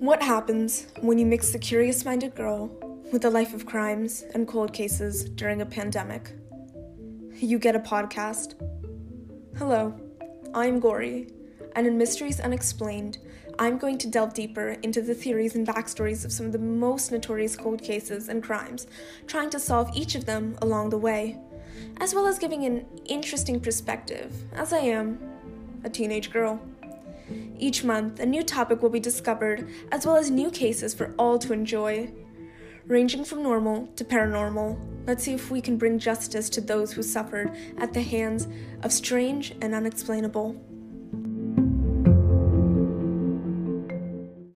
What happens when you mix the curious minded girl with a life of crimes and cold cases during a pandemic? You get a podcast. Hello, I'm Gory, and in Mysteries Unexplained, I'm going to delve deeper into the theories and backstories of some of the most notorious cold cases and crimes, trying to solve each of them along the way, as well as giving an interesting perspective, as I am a teenage girl. Each month, a new topic will be discovered, as well as new cases for all to enjoy. Ranging from normal to paranormal, let's see if we can bring justice to those who suffered at the hands of strange and unexplainable.